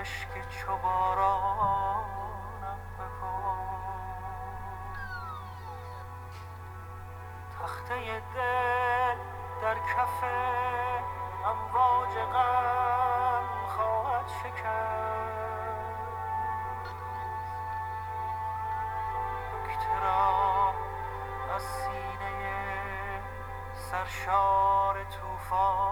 اشک چو بارانم تخته دل در کف امواج غم خواهد شکست. نکته را از سینه سرشار توفان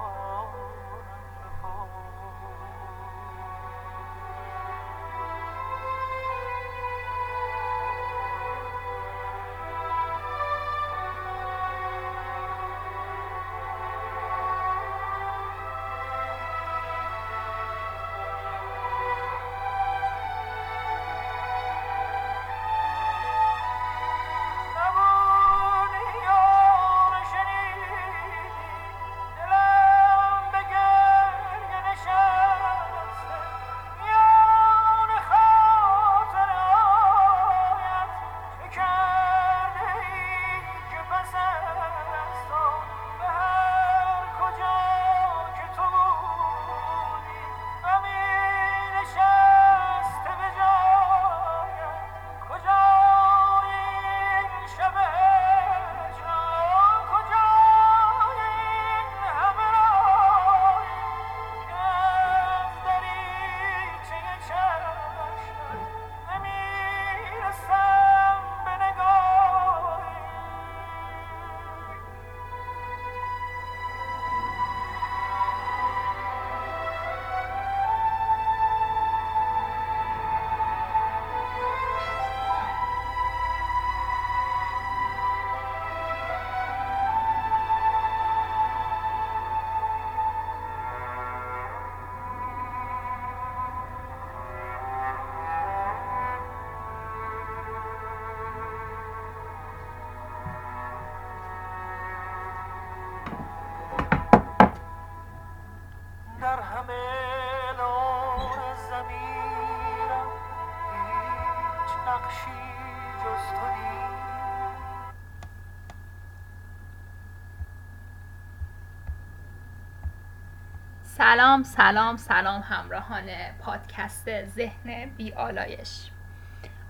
سلام سلام سلام همراهان پادکست ذهن بی آلایش.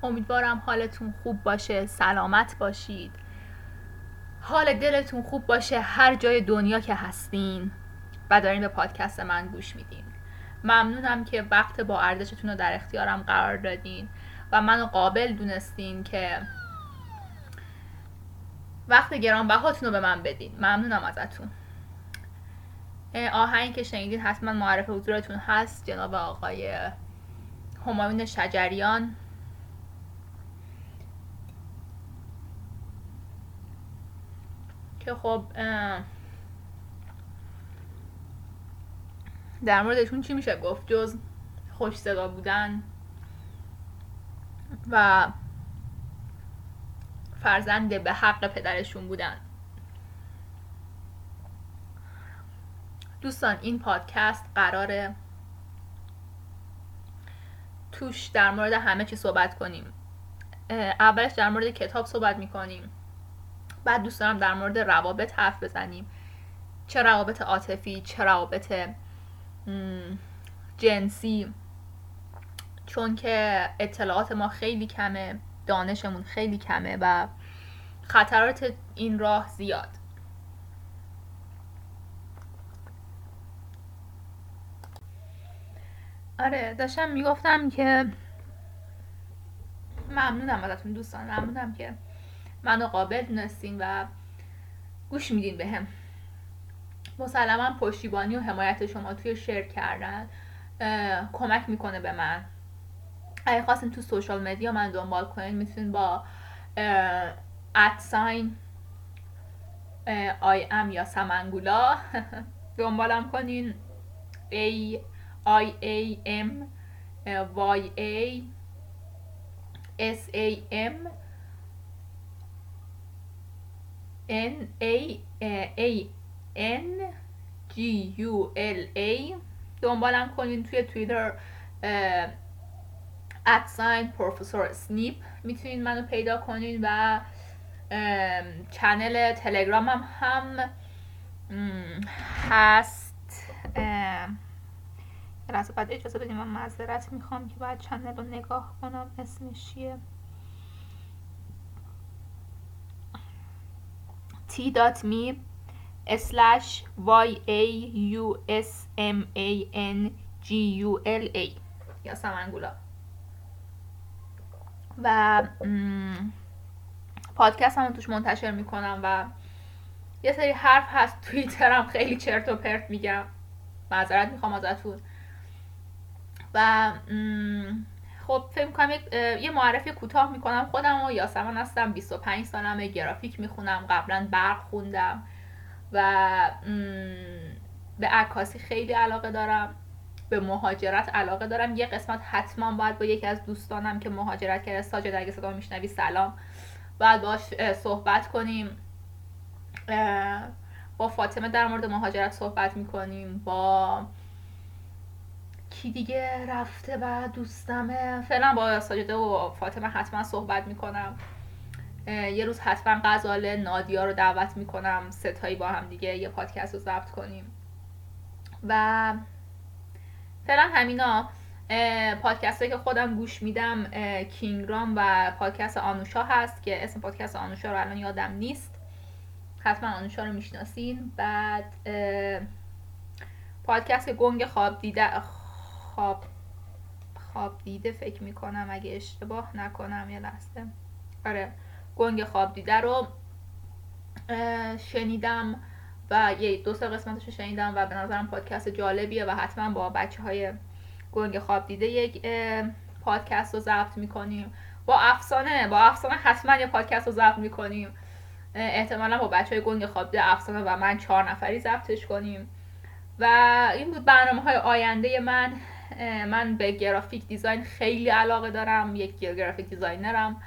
امیدوارم حالتون خوب باشه سلامت باشید. حال دلتون خوب باشه هر جای دنیا که هستین و دارین به پادکست من گوش میدین. ممنونم که وقت با ارزشتون رو در اختیارم قرار دادین و منو قابل دونستین که وقت گرانبهاتون رو به من بدین. ممنونم ازتون. آهنگ که شنیدید حتما معرف حضورتون هست جناب آقای همایون شجریان. که خب در موردشون چی میشه گفت؟ جز خوش صدا بودن و فرزند به حق پدرشون بودن. دوستان این پادکست قراره توش در مورد همه چی صحبت کنیم. اولش در مورد کتاب صحبت می‌کنیم. بعد دوست دارم در مورد روابط حرف بزنیم. چه روابط عاطفی چه روابط جنسی. چون که اطلاعات ما خیلی کمه دانشمون خیلی کمه و خطرات این راه زیاد. آره داشتم می‌گفتم که ممنونم ازتون دوستان ممنونم که منو قابل دونستین و گوش میدین به هم مسلما پشتیبانی و حمایت شما توی شیر کردن کمک می‌کنه به من. اگه خواستین تو سوشال مدیا من دنبال کنین می‌تونین با ادساین آی ام یا سمنگولا دنبالم کنین. A I A M Y A S A M N A A N G U L A. دنبالم کنین توی توییتر ادساین پروفسور سنیپ می‌تونین منو پیدا کنین و چنل تلگرامم هم هست. یه لحظه بعد اجازه بدیم من معذرت می‌خوام که باید چنل رو نگاه کنم. اسمش چیه؟ t.me slash y a u s m a n g u l a. یا سمنگولا. و پادکست هم توش منتشر می‌کنم و یه سری حرف هست توییترم خیلی چرت و پرت میگم. معذرت می‌خوام ازتون. و خب فکر می‌کنم یه معرفی کوتاه می‌کنم خودم و یاسمن هستم 25 سالمه گرافیک می‌خونم قبلا برق خوندم و به عکاسی خیلی علاقه دارم به مهاجرت علاقه دارم. یه قسمت حتما باید با یکی از دوستانم که مهاجرت کرده ساجد اگه صدا میشنوی سلام. باید باش صحبت کنیم. با فاطمه در مورد مهاجرت صحبت می‌کنیم با کی دیگه رفته و دوستمه. فعلا با ساجده و فاطمه حتما صحبت می‌کنم. یه روز حتما غزال نادیا رو دعوت می‌کنم. ستایی با هم دیگه یه پادکست رو ضبط کنیم. و فعلا همینا پادکست که خودم گوش میدم کینگرام و پادکست آنوشا هست که اسم پادکست آنوشا رو الان یادم نیست. حتما آنوشا رو می‌شناسین. بعد پادکست گنگ خواب دیده خواب خواب دیده فکر می‌کنم اگه اشتباه نکنم یه لحظه. آره گنگ خواب دیده رو شنیدم و یه دو سه قسمتش رو شنیدم و به نظرم پادکست جالبیه و حتما با بچه های گنگ خواب دیده یک پادکست رو ضبط می‌کنیم. با افسانه با افسانه حتما یه پادکست رو ضبط می‌کنیم. احتمالا با بچه های گنگ خواب دیده افسانه و من چهار نفری ضبطش کنیم. و این بود برنامه های آینده من. من به graphic design خیلی علاقه دارم یک graphic designer م.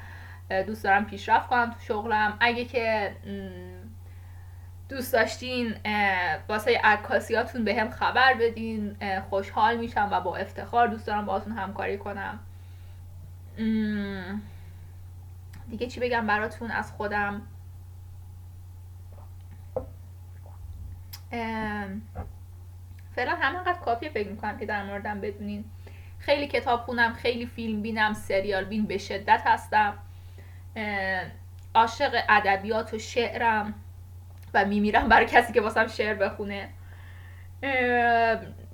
دوست دارم پیشرفت کنم تو شغلم. اگه که دوست داشتین واسه عکاسیاتون به هم خبر بدین خوشحال میشم و با افتخار دوست دارم باهاتون همکاری کنم. دیگه چی بگم براتون از خودم؟ فعلا همینقدر کافیه فکر می‌کنم که در موردم بدونین. خیلی کتاب خونم خیلی فیلم بینم سریال بین به شدت هستم. عاشق ادبیات و شعرم و میمیرم برای کسی که واسم شعر بخونه.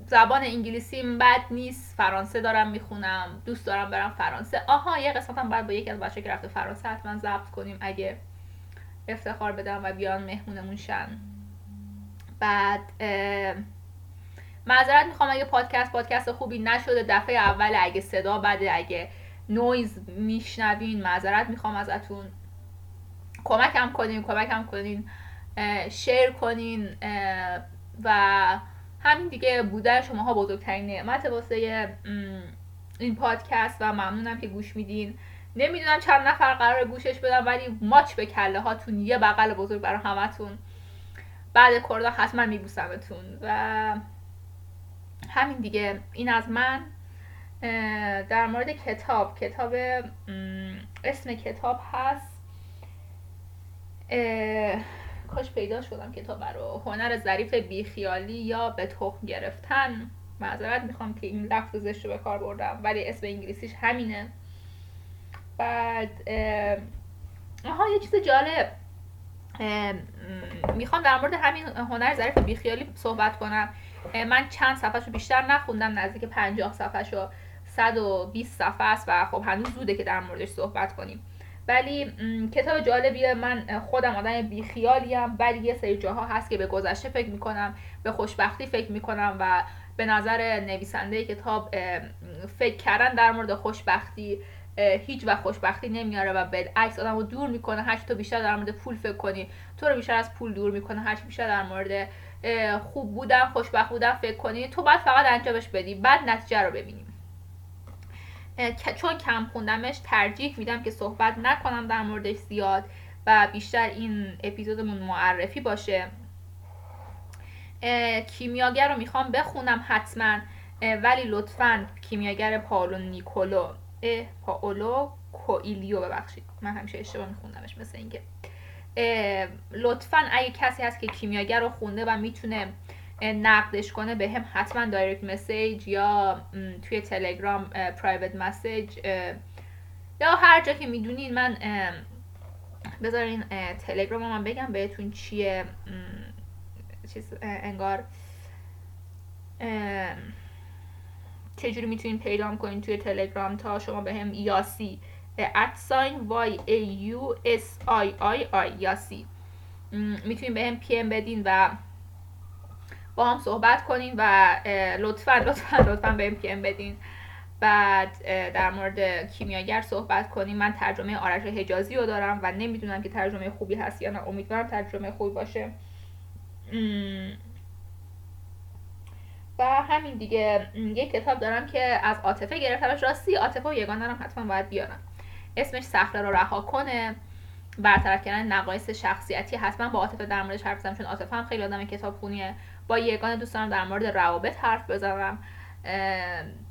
زبان انگلیسیم بد نیست فرانسه دارم می‌خونم دوست دارم برم فرانسه. آها یه قسمتم باید با یکی از بچه که رفته فرانسه حتما ضبط کنیم اگه افتخار بدم و بیان مهمونمون شن. بعد معذرت می‌خوام اگه پادکست پادکست خوبی نشده دفعه اول اگه صدا بده اگه نویز میشنوین معذرت می‌خوام ازتون. کمکم کنین کمکم کنین شیر کنین و همین دیگه. بودن شماها بزرگترین نعمت واسه این پادکست و ممنونم که گوش میدین. نمی‌دونم چند نفر قرار گوشش بدم ولی ماچ به کله هاتون یه بغل بزرگ برای همتون. بعد کردا حتما میبوسمتون. و همین دیگه. این از من در مورد کتاب. کتاب اسم کتاب هست کاش پیدا شدم کتاب رو. هنر ظریف بیخیالی یا به تخم گرفتن. معذرت می‌خوام که این لفظ زشت رو به کار بردم ولی اسم انگلیسیش همینه. بعد آها یه چیز جالب. می‌خوام در مورد همین هنر ظریف بیخیالی صحبت کنم. من چند صفحه رو بیشتر نخوندم نزدیک 50 صفحه رو 120 صفحه است و خب هنوز زوده که در موردش صحبت کنیم. ولی کتاب جالبیه من خودم آدم بیخیالیم ولی یه سری جاها هست که به گذشته فکر می‌کنم به خوشبختی فکر می‌کنم و به نظر نویسنده کتاب فکر کردن در مورد خوشبختی هیچ و خوشبختی نمیاره و بالعکس آدم رو دور می‌کنه هر تو بیشتر در مورد پول فکر کنی. تو رو بیشتر از پول دور می‌کنه هر بیشتر در مورد خوب بودن خوشبخت بودن فکر کنی. تو باید فقط انجامش بدی بعد نتیجه رو ببینیم. چون کم خوندمش ترجیح میدم که صحبت نکنم در موردش زیاد و بیشتر این اپیزودمون معرفی باشه. کیمیاگر رو می‌خوام بخونم حتما. ولی لطفا کیمیاگر پاولو نیکولو. پاولو کویلیو ببخشید. من همیشه اشتباه میخوندمش مثل اینکه. لطفا اگه کسی هست که کیمیاگر رو خونده و می‌تونه نقدش کنه به هم حتما دایرکت مسیج یا توی تلگرام پرایوت مسیج یا هر جا که می‌دونید من بذارین تلگرام من بگم بهتون چیه چیز انگار چجوری می‌تونین پیدا کنین توی تلگرام تا شما به هم یاسی؟ ادساین وای ای یو اس آی آی آی یاسی. می‌تونین به هم پی ام بدین و با هم صحبت کنین و لطفا لطفا لطفا به هم پی ام بدین. بعد در مورد کیمیاگر صحبت کنیم من ترجمه آرش حجازی رو دارم و نمی‌دونم که ترجمه خوبی هست یا نه. امیدوارم ترجمه خوبی باشه. و همین دیگه یک کتاب دارم که از عاطفه گرفتمش. راستی عاطفه و یگان دارم حتما باید بیارم. اسمش صخره رو رها کنه. برطرف کردن نقایص شخصیتی حتما با عاطفه در موردش حرف بزنم چون عاطفه هم خیلی آدم کتاب خونیه با یگان دوست دارم در مورد روابط حرف بزنم.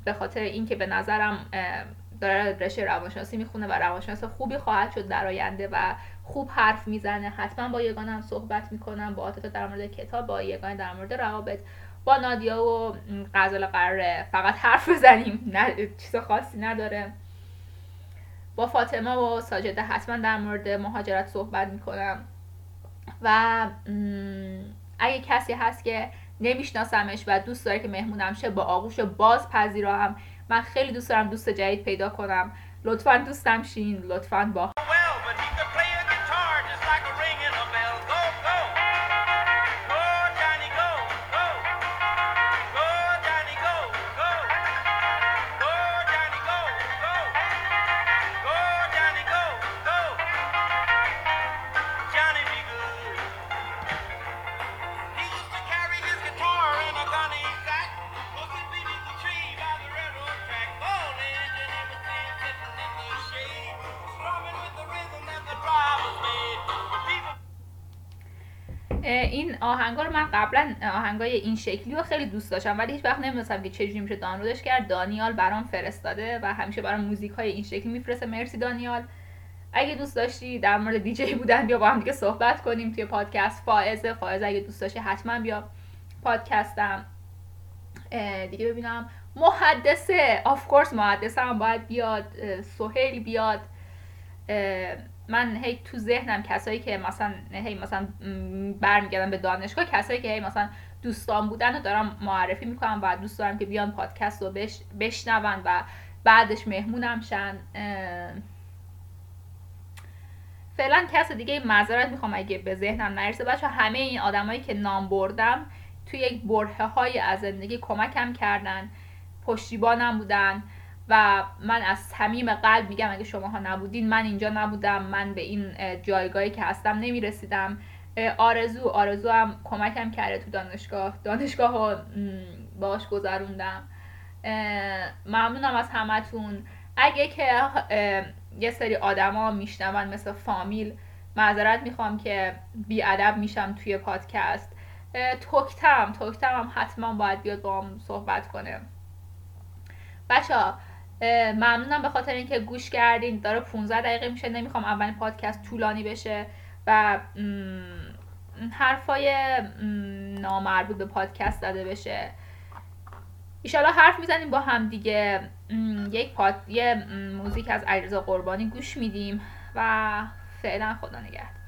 به خاطر اینکه به نظرم داره رشته روانشناسی می‌خونه و روانشناس خوبی خواهد شد در آینده و خوب حرف می‌زنه. حتما با یگانم صحبت می‌کنم با عاطفه در مورد کتاب با یگان در مورد روابط. با نادیا و غزل قراره فقط حرف بزنیم. نه چیز خاصی نداره. با فاطمه و ساجده حتما در مورد مهاجرت صحبت می‌کنم. و اگه کسی هست که نمیشناسمش و دوست داره که مهمونم شه با آغوش باز پذیرام من خیلی دوست دارم دوست جدید پیدا کنم. لطفا دوستم شین. لطفا با این آهنگا رو من قبلا آهنگای این شکلی رو خیلی دوست داشتم ولی هیچ وقت نمی‌دونستم که چجوری میشه دانلودش کرد. دانیال برام فرستاده و همیشه برام موزیک های این شکلی میفرسته. مرسی دانیال. اگه دوست داشتی در مورد دیجی بودن بیا با هم دیگه صحبت کنیم توی پادکست. فائزه فائزه اگه دوست داشتی حتما بیا پادکستم. دیگه ببینم. محدثه. آف کورس محدثه هم باید بیاد. سهیل بیاد. من هی تو ذهنم کسایی که مثلا هی مثلا برمیگردم به دانشگاه کسایی که هی مثلا دوستان بودن رو دارم معرفی می‌کنم و دوست دارم که بیان پادکست رو بش... بشنون و بعدش مهمونم شن. فعلا کس دیگه معذرت می‌خوام اگه به ذهنم نرسه. بچه همه این آدمایی که نام بردم توی یک برهه های از زندگی کمکم کردن پشتیبانم بودن. و من از صمیم قلب میگم اگه شماها نبودین من اینجا نبودم من به این جایگاهی که هستم نمی‌رسیدم. آرزو آرزو هم کمکم کرده تو دانشگاه. دانشگاه ها باش گذروندم. ممنونم از همتون. اگه که یه سری آدما میشنون مثل فامیل معذرت می‌خوام که بیادب میشم توی پادکست. توکتم توکتم هم حتما باید بیاد با هم صحبت کنه. بچه ممنونم به خاطر اینکه گوش کردین. داره 15 دقیقه میشه. نمی‌خوام اولین پادکست طولانی بشه و حرفای نامربوط به پادکست داده بشه. ایشالا حرف می‌زنیم با هم دیگه. یک پاد... یه موزیک از علیرضا قربانی گوش میدیم و فعلا خدا نگهدار.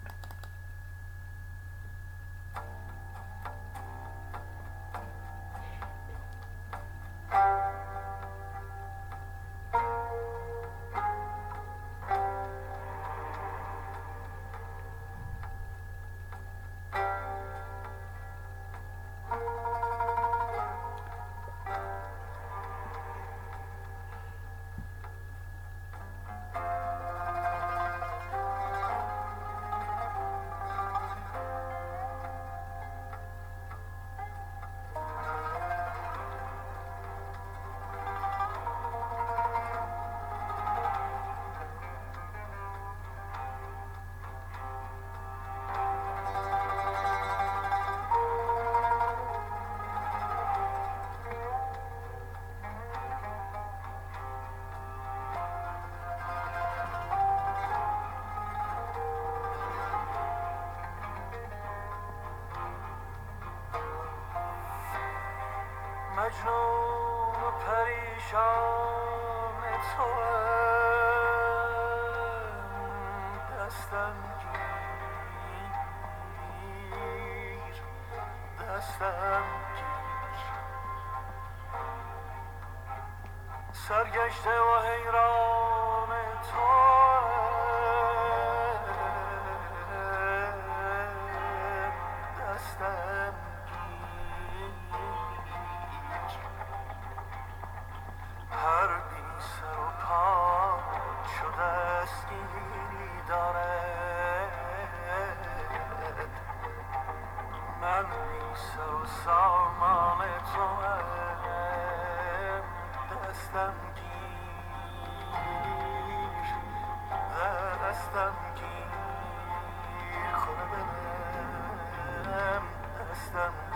مجنون پریشان تو دستم گیر دستم گیر. سرگشته و حیران تو time.